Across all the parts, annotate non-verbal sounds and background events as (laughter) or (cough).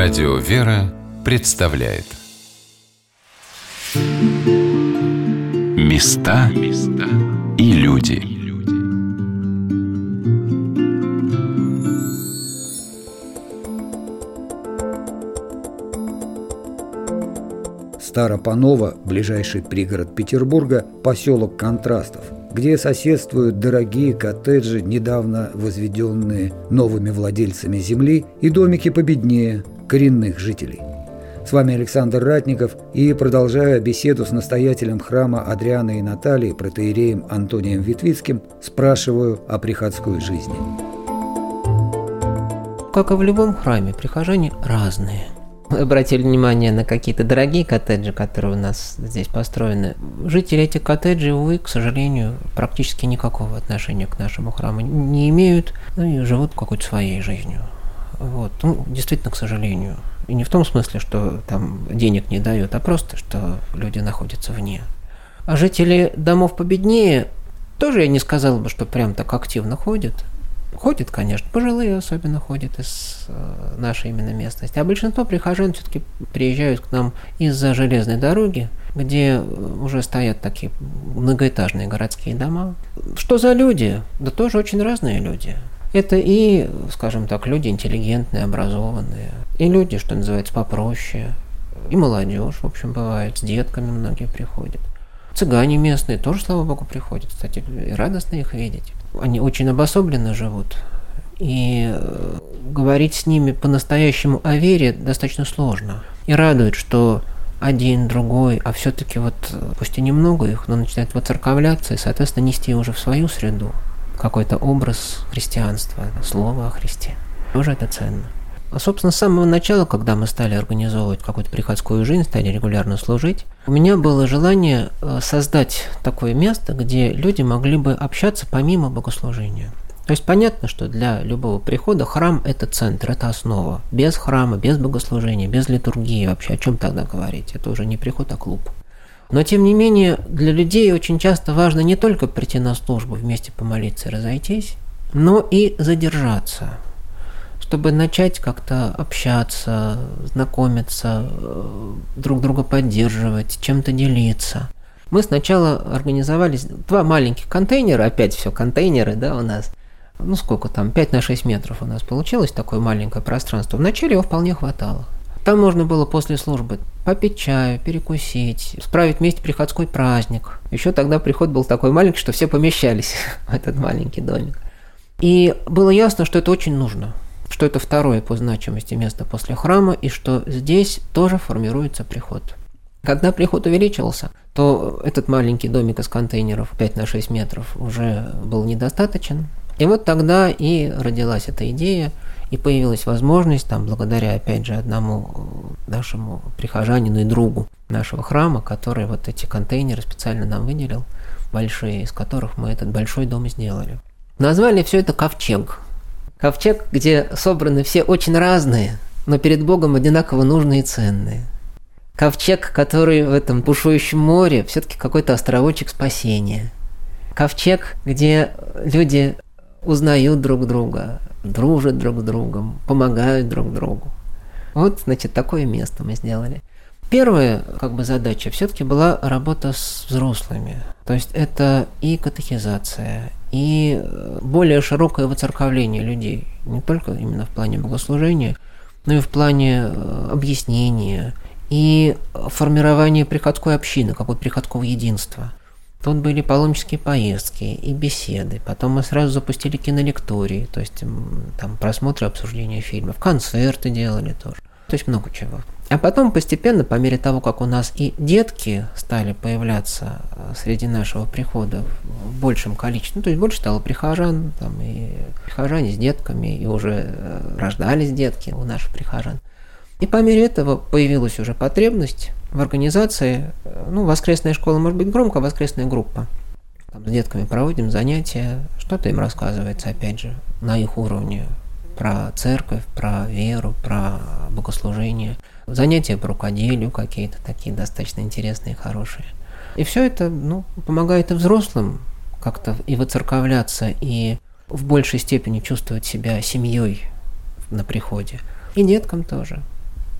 Радио «Вера» представляет. Места и люди. Старопанова, ближайший пригород Петербурга, поселок контрастов – где соседствуют дорогие коттеджи, недавно возведенные новыми владельцами земли, и домики победнее коренных жителей. С вами Александр Ратников и продолжая беседу с настоятелем храма Адриана и Натальи, протеереем Антонием Витвицким, спрашиваю о приходской жизни. Как и в любом храме, прихожане разные – обратили внимание на какие-то дорогие коттеджи, которые у нас здесь построены. Жители этих коттеджей, увы, к сожалению, практически никакого отношения к нашему храму не имеют, ну и живут какой-то своей жизнью. Вот. Ну, действительно, к сожалению. И не в том смысле, что там денег не дают, а просто, что люди находятся вне. А жители домов победнее тоже я не сказал бы, что прям так активно ходят. Ходят, конечно, пожилые особенно ходят из э, нашей именно местности. А большинство прихожан все-таки приезжают к нам из-за железной дороги, где уже стоят такие многоэтажные городские дома. Что за люди? Да тоже очень разные люди. Это и, скажем так, люди интеллигентные, образованные, и люди, что называется, попроще, и молодежь, в общем, бывает, с детками многие приходят. Цыгане местные тоже, слава богу, приходят, кстати, и радостно их видеть они очень обособленно живут. И э, говорить с ними по-настоящему о вере достаточно сложно. И радует, что один, другой, а все-таки вот, э, пусть и немного их, но начинают воцерковляться и, соответственно, нести уже в свою среду какой-то образ христианства, слово о Христе. Уже это ценно. А, собственно, с самого начала, когда мы стали организовывать какую-то приходскую жизнь, стали регулярно служить, у меня было желание э, создать такое место, где люди могли бы общаться помимо богослужения. То есть понятно, что для любого прихода храм – это центр, это основа. Без храма, без богослужения, без литургии вообще, о чем тогда говорить? Это уже не приход, а клуб. Но тем не менее, для людей очень часто важно не только прийти на службу, вместе помолиться и разойтись, но и задержаться – чтобы начать как-то общаться, знакомиться, э, друг друга поддерживать, чем-то делиться. Мы сначала организовали два маленьких контейнера, опять все контейнеры, да, у нас. Ну сколько там, 5 на 6 метров у нас получилось такое маленькое пространство. Вначале его вполне хватало. Там можно было после службы попить чаю, перекусить, справить вместе приходской праздник. Еще тогда приход был такой маленький, что все помещались (laughs) в этот маленький домик. И было ясно, что это очень нужно что это второе по значимости место после храма, и что здесь тоже формируется приход. Когда приход увеличился, то этот маленький домик из контейнеров 5 на 6 метров уже был недостаточен. И вот тогда и родилась эта идея, и появилась возможность, там, благодаря, опять же, одному нашему прихожанину и другу нашего храма, который вот эти контейнеры специально нам выделил, большие, из которых мы этот большой дом сделали. Назвали все это ковчег. Ковчег, где собраны все очень разные, но перед Богом одинаково нужные и ценные. Ковчег, который в этом бушующем море, все-таки какой-то островочек спасения. Ковчег, где люди узнают друг друга, дружат друг с другом, помогают друг другу. Вот, значит, такое место мы сделали. Первая как бы задача все-таки была работа с взрослыми. То есть это и катехизация, и более широкое воцерковление людей. Не только именно в плане богослужения, но и в плане э, объяснения и формирования приходской общины, какого-то приходского единства. Тут были паломнические поездки и беседы. Потом мы сразу запустили кинолектории, то есть там просмотры, обсуждения фильмов, концерты делали тоже. То есть много чего. А потом постепенно, по мере того, как у нас и детки стали появляться э, среди нашего прихода в большем количестве, ну, то есть больше стало прихожан, там и прихожане с детками, и уже э, рождались детки у наших прихожан. И по мере этого появилась уже потребность в организации, э, ну, воскресная школа, может быть, громко, воскресная группа. Там с детками проводим занятия, что-то им рассказывается, опять же, на их уровне, про церковь, про веру, про богослужение – занятия по рукоделию какие-то такие достаточно интересные, хорошие. И все это ну, помогает и взрослым как-то и выцерковляться, и в большей степени чувствовать себя семьей на приходе. И деткам тоже.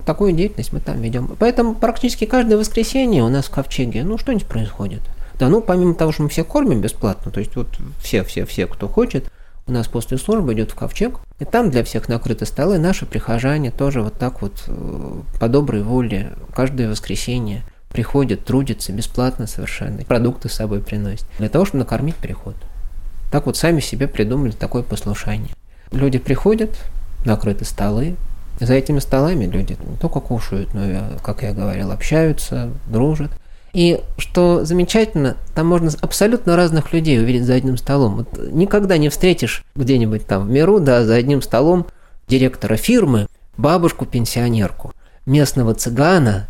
Такую деятельность мы там ведем. Поэтому практически каждое воскресенье у нас в Ковчеге, ну, что-нибудь происходит. Да, ну, помимо того, что мы все кормим бесплатно, то есть вот все-все-все, кто хочет, у нас после службы идет в ковчег, и там для всех накрыты столы, наши прихожане тоже вот так вот э, по доброй воле каждое воскресенье приходят, трудятся бесплатно совершенно, продукты с собой приносят, для того, чтобы накормить приход. Так вот сами себе придумали такое послушание. Люди приходят, накрыты столы, за этими столами люди не только кушают, но и, как я говорил, общаются, дружат. И что замечательно, там можно абсолютно разных людей увидеть за одним столом. Вот никогда не встретишь где-нибудь там в миру, да, за одним столом директора фирмы, бабушку-пенсионерку, местного цыгана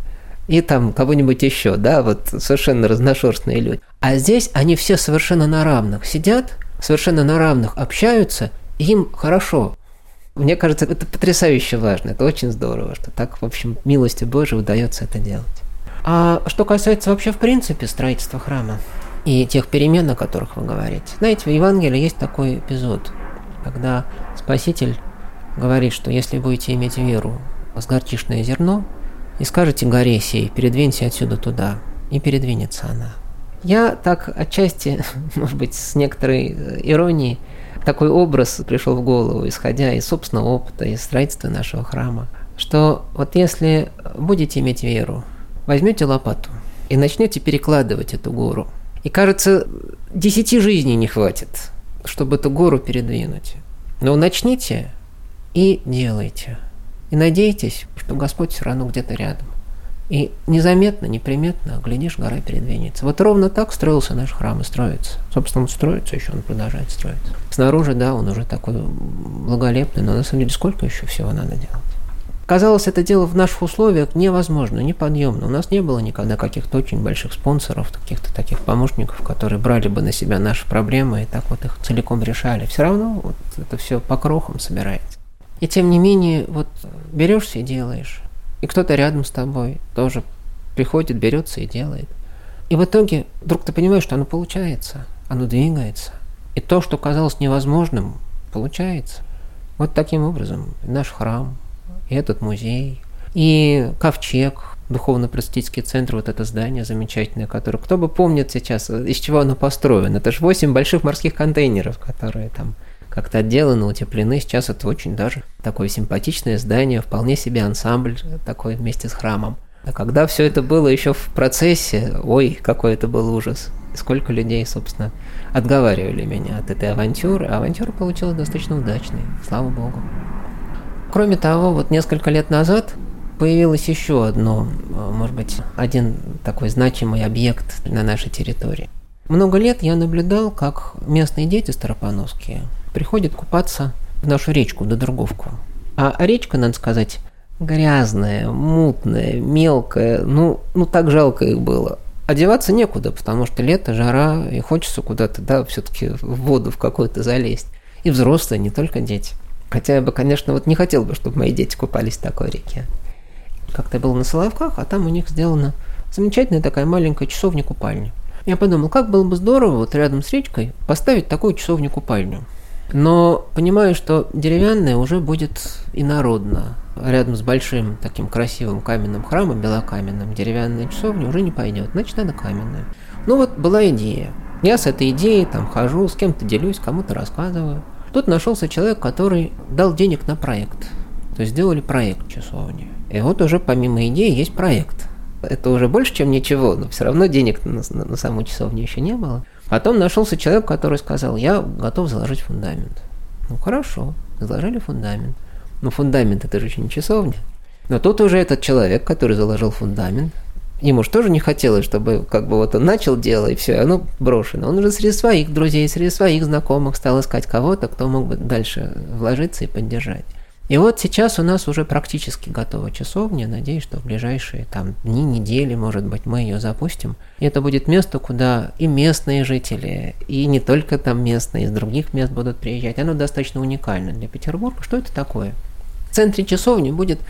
и там кого-нибудь еще, да, вот совершенно разношерстные люди. А здесь они все совершенно на равных сидят, совершенно на равных общаются, им хорошо. Мне кажется, это потрясающе важно, это очень здорово, что так, в общем, милостью Божией удается это делать. А что касается вообще в принципе строительства храма и тех перемен, о которых вы говорите. Знаете, в Евангелии есть такой эпизод, когда Спаситель говорит, что если будете иметь веру с горчишное зерно, и скажете горе сей, передвинься отсюда туда, и передвинется она. Я так отчасти, (laughs) может быть, с некоторой иронией, такой образ пришел в голову, исходя из собственного опыта, из строительства нашего храма, что вот если будете иметь веру, возьмете лопату и начнете перекладывать эту гору. И кажется, десяти жизней не хватит, чтобы эту гору передвинуть. Но начните и делайте. И надейтесь, что Господь все равно где-то рядом. И незаметно, неприметно, глядишь, гора передвинется. Вот ровно так строился наш храм и строится. Собственно, он строится еще, он продолжает строиться. Снаружи, да, он уже такой благолепный, но на самом деле сколько еще всего надо делать? Казалось, это дело в наших условиях невозможно, неподъемно. У нас не было никогда каких-то очень больших спонсоров, каких-то таких помощников, которые брали бы на себя наши проблемы и так вот их целиком решали. Все равно вот это все по крохам собирается. И тем не менее, вот берешься и делаешь. И кто-то рядом с тобой тоже приходит, берется и делает. И в итоге вдруг ты понимаешь, что оно получается, оно двигается. И то, что казалось невозможным, получается. Вот таким образом наш храм, и этот музей, и ковчег, духовно-просветительский центр, вот это здание замечательное, которое, кто бы помнит сейчас, из чего оно построено. Это же 8 больших морских контейнеров, которые там как-то отделаны, утеплены. Сейчас это очень даже такое симпатичное здание, вполне себе ансамбль такой вместе с храмом. А когда все это было еще в процессе, ой, какой это был ужас. Сколько людей, собственно, отговаривали меня от этой авантюры. А авантюра получилась достаточно удачной, слава богу. Кроме того, вот несколько лет назад появилось еще одно, а, может быть, один такой значимый объект на нашей территории. Много лет я наблюдал, как местные дети старопановские приходят купаться в нашу речку, Додруговку. А речка, надо сказать, грязная, мутная, мелкая, ну, ну так жалко их было. Одеваться некуда, потому что лето, жара, и хочется куда-то, да, все-таки в воду в какую-то залезть. И взрослые, не только дети. Хотя я бы, конечно, вот не хотел бы, чтобы мои дети купались в такой реке. Как-то был на Соловках, а там у них сделана замечательная такая маленькая часовня-купальня. Я подумал, как было бы здорово вот рядом с речкой поставить такую часовню-купальню. Но понимаю, что деревянная уже будет инородно. Рядом с большим таким красивым каменным храмом, белокаменным, деревянная часовня уже не пойдет. Значит, надо каменная. Ну вот была идея. Я с этой идеей там хожу, с кем-то делюсь, кому-то рассказываю. Тут нашелся человек, который дал денег на проект. То есть сделали проект часовни. И вот уже помимо идеи есть проект. Это уже больше, чем ничего, но все равно денег на, на, на саму часовню еще не было. Потом нашелся человек, который сказал, я готов заложить фундамент. Ну хорошо, заложили фундамент. Но фундамент это же не часовня. Но тут уже этот человек, который заложил фундамент, Ему же тоже не хотелось, чтобы как бы вот он начал дело, и все, оно брошено. Он уже среди своих друзей, среди своих знакомых стал искать кого-то, кто мог бы дальше вложиться и поддержать. И вот сейчас у нас уже практически готова часовня. Надеюсь, что в ближайшие там дни, недели, может быть, мы ее запустим. И это будет место, куда и местные жители, и не только там местные, из других мест будут приезжать. Оно достаточно уникально для Петербурга. Что это такое? В центре часовни будет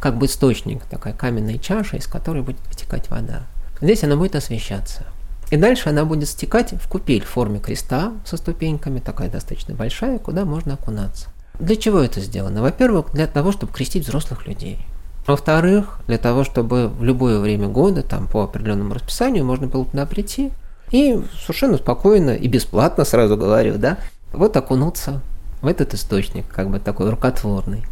как бы источник, такая каменная чаша, из которой будет вытекать вода. Здесь она будет освещаться. И дальше она будет стекать в купель в форме креста со ступеньками, такая достаточно большая, куда можно окунаться. Для чего это сделано? Во-первых, для того, чтобы крестить взрослых людей. Во-вторых, для того, чтобы в любое время года, там по определенному расписанию, можно было туда прийти и совершенно спокойно и бесплатно, сразу говорю, да, вот окунуться в этот источник, как бы такой рукотворный.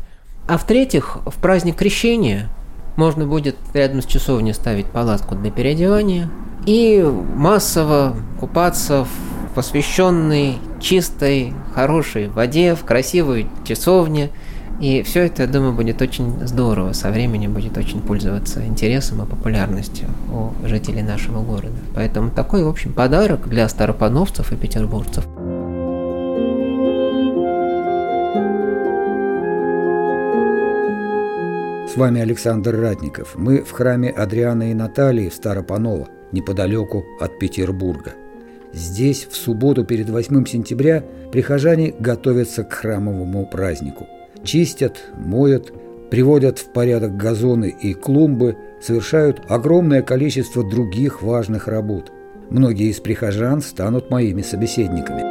А в-третьих, в праздник крещения можно будет рядом с часовней ставить палатку для переодевания и массово купаться в посвященной, чистой, хорошей воде, в красивой часовне. И все это, я думаю, будет очень здорово. Со временем будет очень пользоваться интересом и популярностью у жителей нашего города. Поэтому такой, в общем, подарок для старопановцев и петербуржцев. С вами Александр Ратников. Мы в храме Адриана и Натальи в Старопаново, неподалеку от Петербурга. Здесь в субботу перед 8 сентября прихожане готовятся к храмовому празднику. Чистят, моют, приводят в порядок газоны и клумбы, совершают огромное количество других важных работ. Многие из прихожан станут моими собеседниками.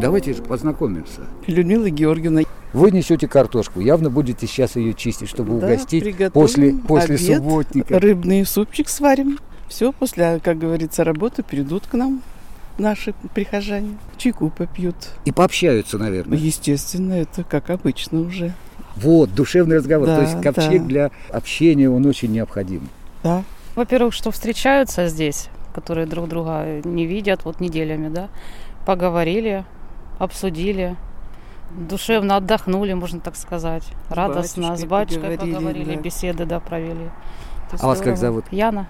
Давайте же познакомимся. Людмила Георгиевна. Вы несете картошку, явно будете сейчас ее чистить, чтобы Да, угостить после, после обед, субботника. Рыбный супчик сварим. Все, после, как говорится, работы перейдут к нам наши прихожане. Чайку попьют. И пообщаются, наверное. Естественно, это как обычно уже. Вот, душевный разговор. Да, То есть ковчег да. для общения, он очень необходим. Да. Во-первых, что встречаются здесь, которые друг друга не видят вот неделями, да, поговорили, обсудили, душевно отдохнули, можно так сказать, радостно, с батюшкой батюшкой поговорили, поговорили, да. беседы, да, провели. А вас как здорово. зовут? Яна.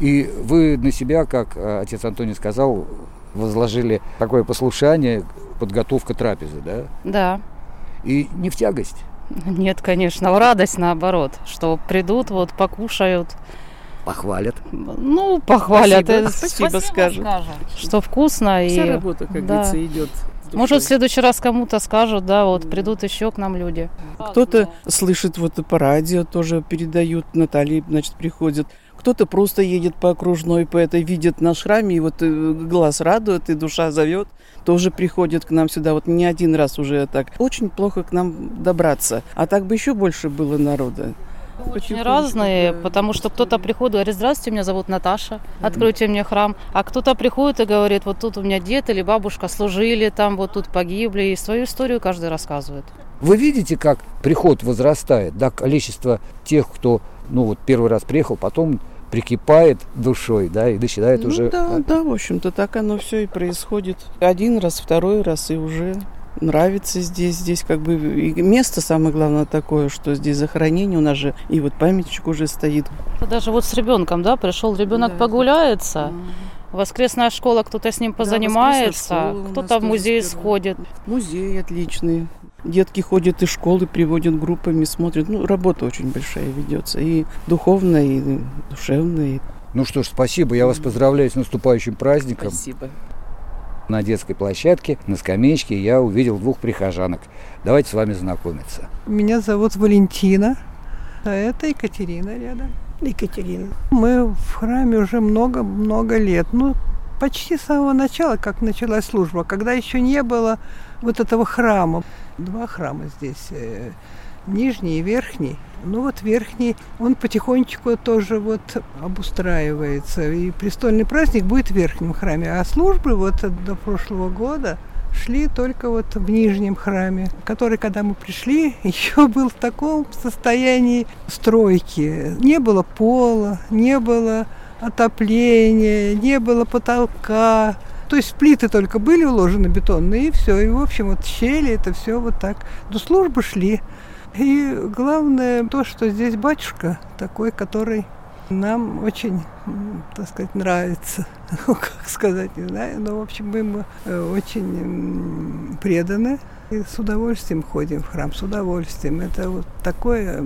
И вы на себя, как э, отец Антоний сказал, возложили такое послушание, подготовка трапезы, да? Да. И не в тягость. Нет, конечно, в радость наоборот, что придут, вот покушают, Похвалят. ну, похвалят, Спасибо. э, Спасибо скажут. что вкусно Вся и работа, как да. говорится, идет. Может, в следующий раз кому-то скажут, да, вот придут еще к нам люди. Кто-то слышит вот по радио тоже передают, Наталья, значит, приходит. Кто-то просто едет по окружной, по этой, видит наш храм, и вот э, глаз радует, и душа зовет. Тоже приходит к нам сюда, вот не один раз уже так. Очень плохо к нам добраться. А так бы еще больше было народа. Очень разные, да. потому что кто-то приходит и говорит, здравствуйте, меня зовут Наташа, откройте мне храм. А кто-то приходит и говорит, вот тут у меня дед или бабушка служили, там вот тут погибли, и свою историю каждый рассказывает. Вы видите, как приход возрастает, да, количество тех, кто, ну вот первый раз приехал, потом прикипает душой, да, и начинает Ну уже... да, да, в общем-то, так оно все и происходит. Один раз, второй раз, и уже нравится здесь. Здесь как бы и место самое главное такое, что здесь захоронение у нас же, и вот памятник уже стоит. Даже вот с ребенком, да, пришел ребенок Да. погуляется, воскресная школа, кто-то с ним Да, позанимается, у кто-то в музей сходит. Музей отличный. Детки ходят из школы, приводят группами, смотрят. Ну, работа очень большая ведется. И духовная, и душевная. Ну что ж, спасибо, я вас поздравляю с наступающим праздником. Спасибо. На детской площадке, на скамеечке я увидел двух прихожанок. Давайте с вами знакомиться. Меня зовут Валентина, а это Екатерина рядом. Екатерина. Мы в храме уже много-много лет. Ну, почти с самого начала, как началась служба, когда еще не было вот этого храма. Два храма здесь, э, нижний и верхний. Ну вот верхний, он потихонечку тоже вот обустраивается. И престольный праздник будет в верхнем храме, а службы вот до прошлого года шли только вот в нижнем храме, который, когда мы пришли, (laughs) еще был в таком состоянии стройки. Не было пола, не было отопления, не было потолка. То есть плиты только были уложены бетонные, и все. И, в общем, вот щели, это все вот так. До службы шли. И главное то, что здесь батюшка такой, который нам очень, так сказать, нравится. (laughs) Ну, как сказать, не знаю. Но, в общем, мы ему э, очень преданы. И с удовольствием ходим в храм, с удовольствием. Это вот такое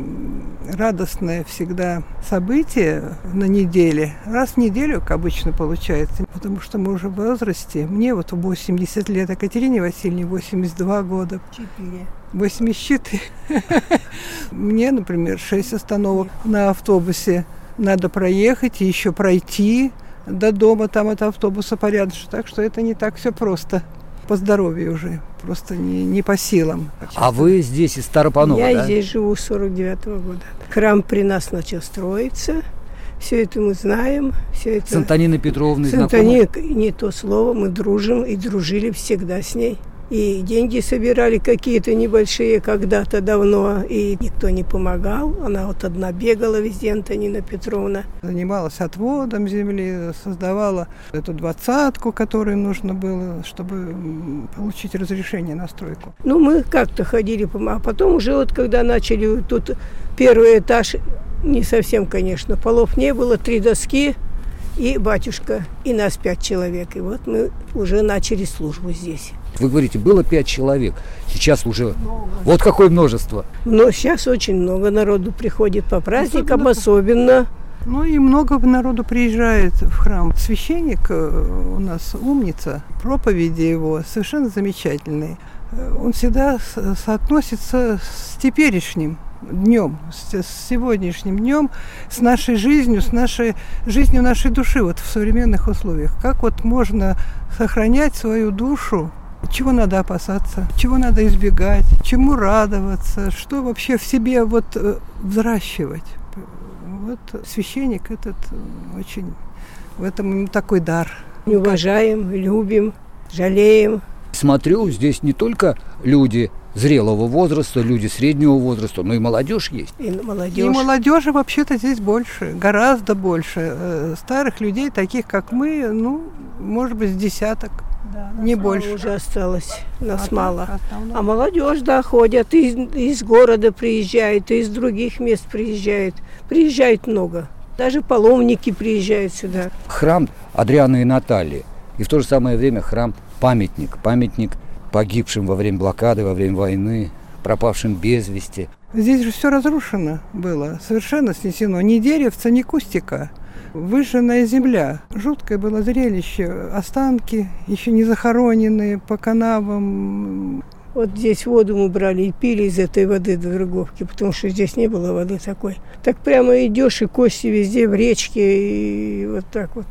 радостное всегда событие на неделе. Раз в неделю, как обычно получается, потому что мы уже в возрасте. Мне вот 80 лет, а Катерине Васильевне 82 года. Четыре. 84. (laughs) Мне, например, 6 остановок на автобусе надо проехать и еще пройти до дома, там от автобуса порядочно. Так что это не так все просто. по здоровью уже, просто не, не по силам. А вы здесь из Старопанова, Я да? здесь живу с 49 года. Храм при нас начал строиться. Все это мы знаем. Все это... С Антониной Петровной С? Антониной не то слово, мы дружим и дружили всегда с ней. И деньги собирали какие-то небольшие когда-то давно, и никто не помогал. Она вот одна бегала везде, Антонина Петровна. Занималась отводом земли, создавала эту двадцатку, которую нужно было, чтобы получить разрешение на стройку. Ну, мы как-то ходили, а потом уже вот когда начали тут первый этаж, не совсем, конечно, полов не было, три доски и батюшка, и нас пять человек. И вот мы уже начали службу здесь. Вы говорите, было пять человек, сейчас уже вот какое множество. Но сейчас очень много народу приходит по праздникам, особенно. Ну и много народу приезжает в храм. Священник э, у нас умница, проповеди его совершенно замечательные. Э, Он всегда соотносится с теперешним днем, с, с сегодняшним днем, с нашей жизнью, с нашей жизнью нашей души вот в современных условиях. Как вот можно сохранять свою душу чего надо опасаться, чего надо избегать, чему радоваться, что вообще в себе вот э, взращивать. Вот священник этот э, очень в этом ему такой дар. Уважаем, любим, жалеем. Смотрю, здесь не только люди зрелого возраста, люди среднего возраста, но и молодежь есть. И И молодежь. молодежи вообще-то здесь больше, гораздо больше. Э, Старых людей, таких как мы, ну, может быть, с десяток, не Мало больше. уже осталось, нас А мало. основном- А молодежь, да, ходят, из, из города приезжает, и из других мест приезжает. Приезжает много. Даже паломники приезжают сюда. Храм Адрианы и Натальи. И в то же самое время храм памятник. Памятник погибшим во время блокады, во время войны, пропавшим без вести. Здесь же все разрушено было, совершенно снесено. Ни деревца, ни кустика. Выжженная земля. Жуткое было зрелище. Останки еще не захороненные по канавам. Вот здесь воду мы брали и пили из этой воды до Дороговки, потому что здесь не было воды такой. Так прямо идешь, и кости везде в речке, и вот так вот.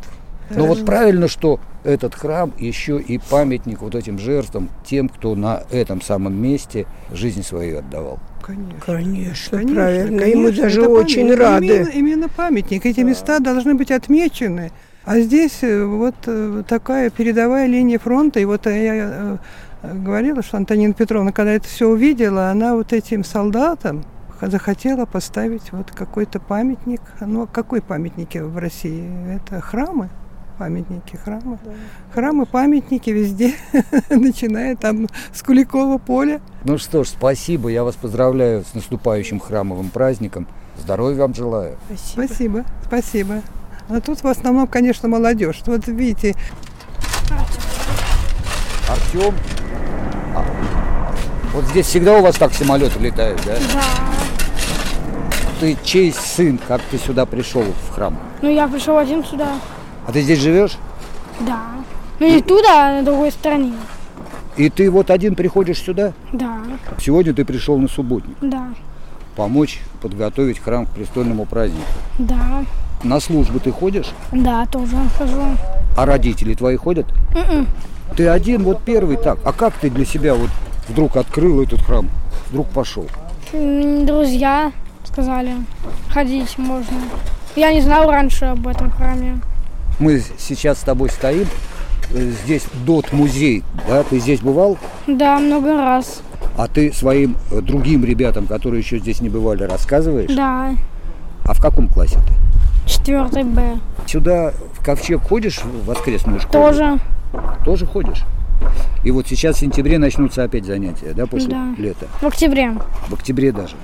Но вот правильно, что этот храм еще и памятник вот этим жертвам, тем, кто на этом самом месте жизнь свою отдавал. Конечно. Конечно, Конечно, правильно. и мы конечно, даже это очень памятник. рады. Именно, именно памятник. Эти места должны быть отмечены. А здесь э, вот э, такая передовая линия фронта. И вот я э, э, говорила, что Антонина Петровна, когда это все увидела, она вот этим солдатам захотела поставить вот какой-то памятник. Ну, а какой памятники в России? Это храмы. Памятники, храмы. Храмы, памятники везде, (laughs) начиная там с Куликова поля. Ну что ж, спасибо, я вас поздравляю с наступающим храмовым праздником. Здоровья вам желаю. Спасибо, спасибо. А тут в основном, конечно, молодежь. Вот видите, Артем, а, вот здесь всегда у вас так самолеты летают, да? Да. Ты чей сын, как ты сюда пришел в храм? Ну, я пришел один сюда. А ты здесь живешь? Да. Ну, не туда, а на другой стороне. И ты вот один приходишь сюда? Да, Сегодня ты пришел на субботник. да, Помочь подготовить храм к престольному празднику. да, На службу ты ходишь? да, тоже хожу. А родители твои ходят? М-м. Ты один вот первый так. А как ты для себя вот вдруг открыл этот храм? Вдруг пошел? Друзья сказали, ходить можно. Я не знал раньше об этом храме. Мы сейчас с тобой стоим. э, Здесь ДОТ-музей, да? Ты здесь бывал? Да, много раз. А ты своим э, другим ребятам, которые еще здесь не бывали, рассказываешь? Да, А в каком классе ты? четвертый Б. Сюда в ковчег ходишь в воскресную школу? Тоже, Тоже ходишь? И вот сейчас в сентябре начнутся опять занятия, да, после Да. лета? в октябре. В октябре даже.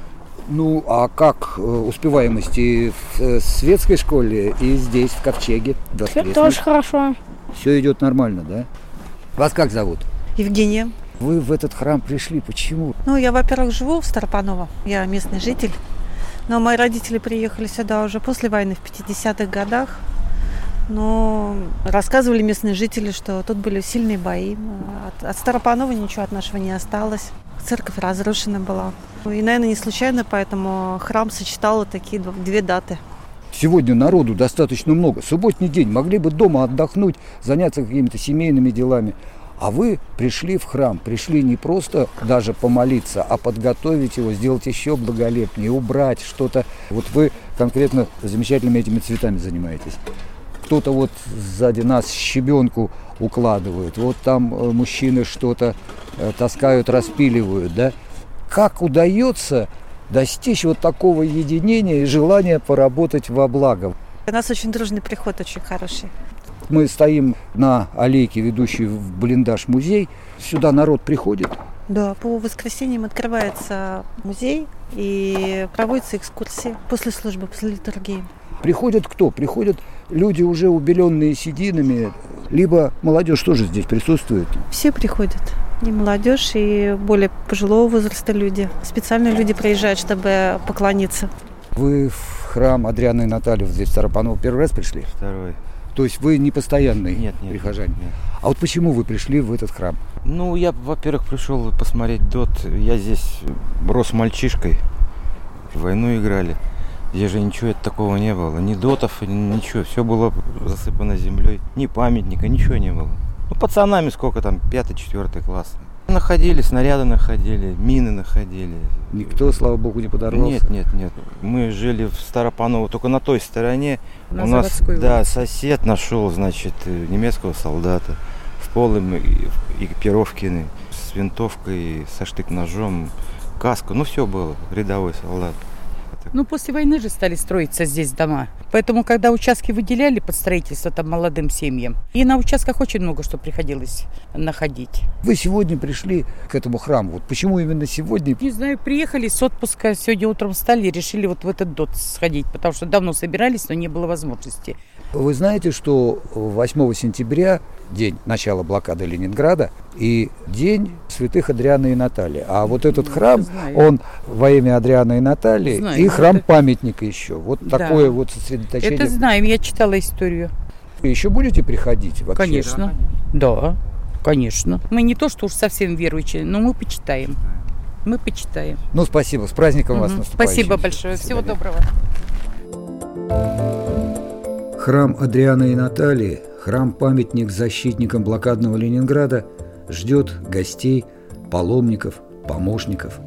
Ну, а как э, успеваемость и в э, светской школе, и здесь, в ковчеге, в воскресной? Тоже хорошо. Все идет нормально, да? Вас как зовут? Евгения. Вы в этот храм пришли, почему? Ну, я, во-первых, живу в Старопаново. Я местный житель. Но мои родители приехали сюда уже после войны в 50-х годах. Но рассказывали местные жители, что тут были сильные бои. От, от Старопанова ничего от нашего не осталось. Церковь разрушена была. И, наверное, не случайно, поэтому храм сочетал такие дв- две даты. Сегодня народу достаточно много. Субботний день, могли бы дома отдохнуть, заняться какими-то семейными делами. А вы пришли в храм, пришли не просто даже помолиться, а подготовить его, сделать еще благолепнее, убрать что-то. Вот вы конкретно замечательными этими цветами занимаетесь. Кто-то вот сзади нас щебенку укладывают, вот там э, мужчины что-то э, таскают, распиливают, да? Как удается достичь вот такого единения и желания поработать во благо? У нас очень дружный приход, очень хороший. Мы стоим на аллейке, ведущей в блиндаж музей. Сюда народ приходит. Да, по воскресеньям открывается музей и проводятся экскурсии после службы, после литургии. Приходят кто? Приходят люди уже убеленные сединами, либо молодежь тоже здесь присутствует. Все приходят. И молодежь, и более пожилого возраста люди. Специально люди приезжают, чтобы поклониться. Вы в храм Адрианы и Натальи здесь в Старопаново первый раз пришли? Второй. То есть вы не постоянный Нет, нет. прихожанин? нет. А вот почему вы пришли в этот храм? Ну, я, во-первых, пришел посмотреть ДОТ. Я здесь рос мальчишкой. В войну играли. Здесь же ничего такого не было. Ни дотов, ни ничего. Все было засыпано землей. Ни памятника, ничего не было. Ну, пацанами сколько там, пятый, четвертый класс. Находили, снаряды находили, мины находили. Никто, слава богу, не подорвался? Нет, нет, нет. Мы жили в Старопаново, только на той стороне. На У нас, заводской да, улице. сосед нашел, значит, э, немецкого солдата в полом экипировке, с винтовкой, со штык-ножом, каску, ну все было, рядовой солдат. Ну, после войны же стали строиться здесь дома. Поэтому, когда участки выделяли под строительство там молодым семьям, и на участках очень много что приходилось находить. Вы сегодня пришли к этому храму. Вот почему именно сегодня? Не знаю, приехали с отпуска, сегодня утром встали и решили вот в этот ДОТ сходить, потому что давно собирались, но не было возможности. Вы знаете, что 8 сентября день начала блокады Ленинграда и день святых Адриана и Натальи. А вот этот храм, знаю. он во имя Адриана и Натальи Знаю, и храм это- памятника еще. Вот Да. такое вот сосредоточение. Это знаем, я читала историю. Вы еще будете приходить вообще? Конечно. Да, конечно. Мы не то, что уж совсем верующие, но мы почитаем. Мы почитаем. Ну, спасибо. С праздником вас наступающим. Спасибо большое. Всего доброго. Храм Адриана и Натальи, храм-памятник защитникам блокадного Ленинграда, ждет гостей, паломников, помощников.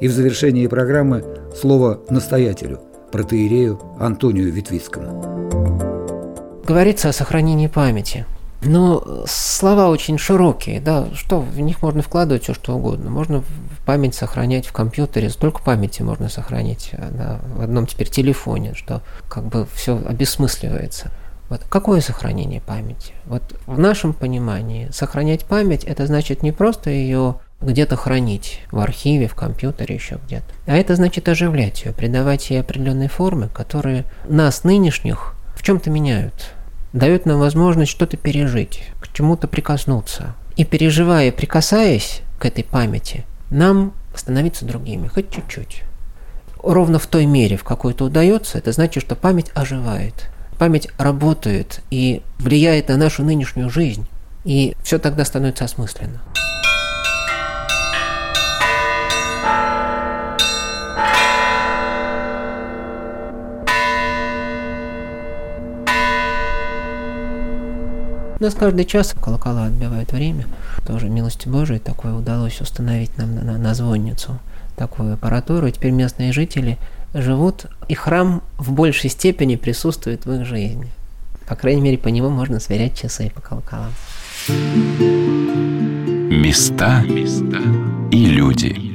И в завершении программы слово настоятелю, протеерею Антонию Ветвицкому. Говорится о сохранении памяти. Но слова очень широкие, да, что в них можно вкладывать все что угодно. Можно память сохранять в компьютере, столько памяти можно сохранить да, в одном теперь телефоне, что как бы все обесмысливается. Вот какое сохранение памяти? Вот в нашем понимании сохранять память это значит не просто ее где-то хранить в архиве, в компьютере, еще где-то. А это значит оживлять ее, придавать ей определенные формы, которые нас, нынешних, в чем-то меняют дает нам возможность что-то пережить, к чему-то прикоснуться. И переживая, прикасаясь к этой памяти, нам становиться другими, хоть чуть-чуть. Ровно в той мере, в какой это удается, это значит, что память оживает. Память работает и влияет на нашу нынешнюю жизнь. И все тогда становится осмысленно. У нас каждый час колокола отбивают время. Тоже милостью Божией такое удалось установить нам на, на, на звонницу такую аппаратуру. И теперь местные жители живут, и храм в большей степени присутствует в их жизни. По крайней мере, по нему можно сверять часы по колоколам. Места и люди.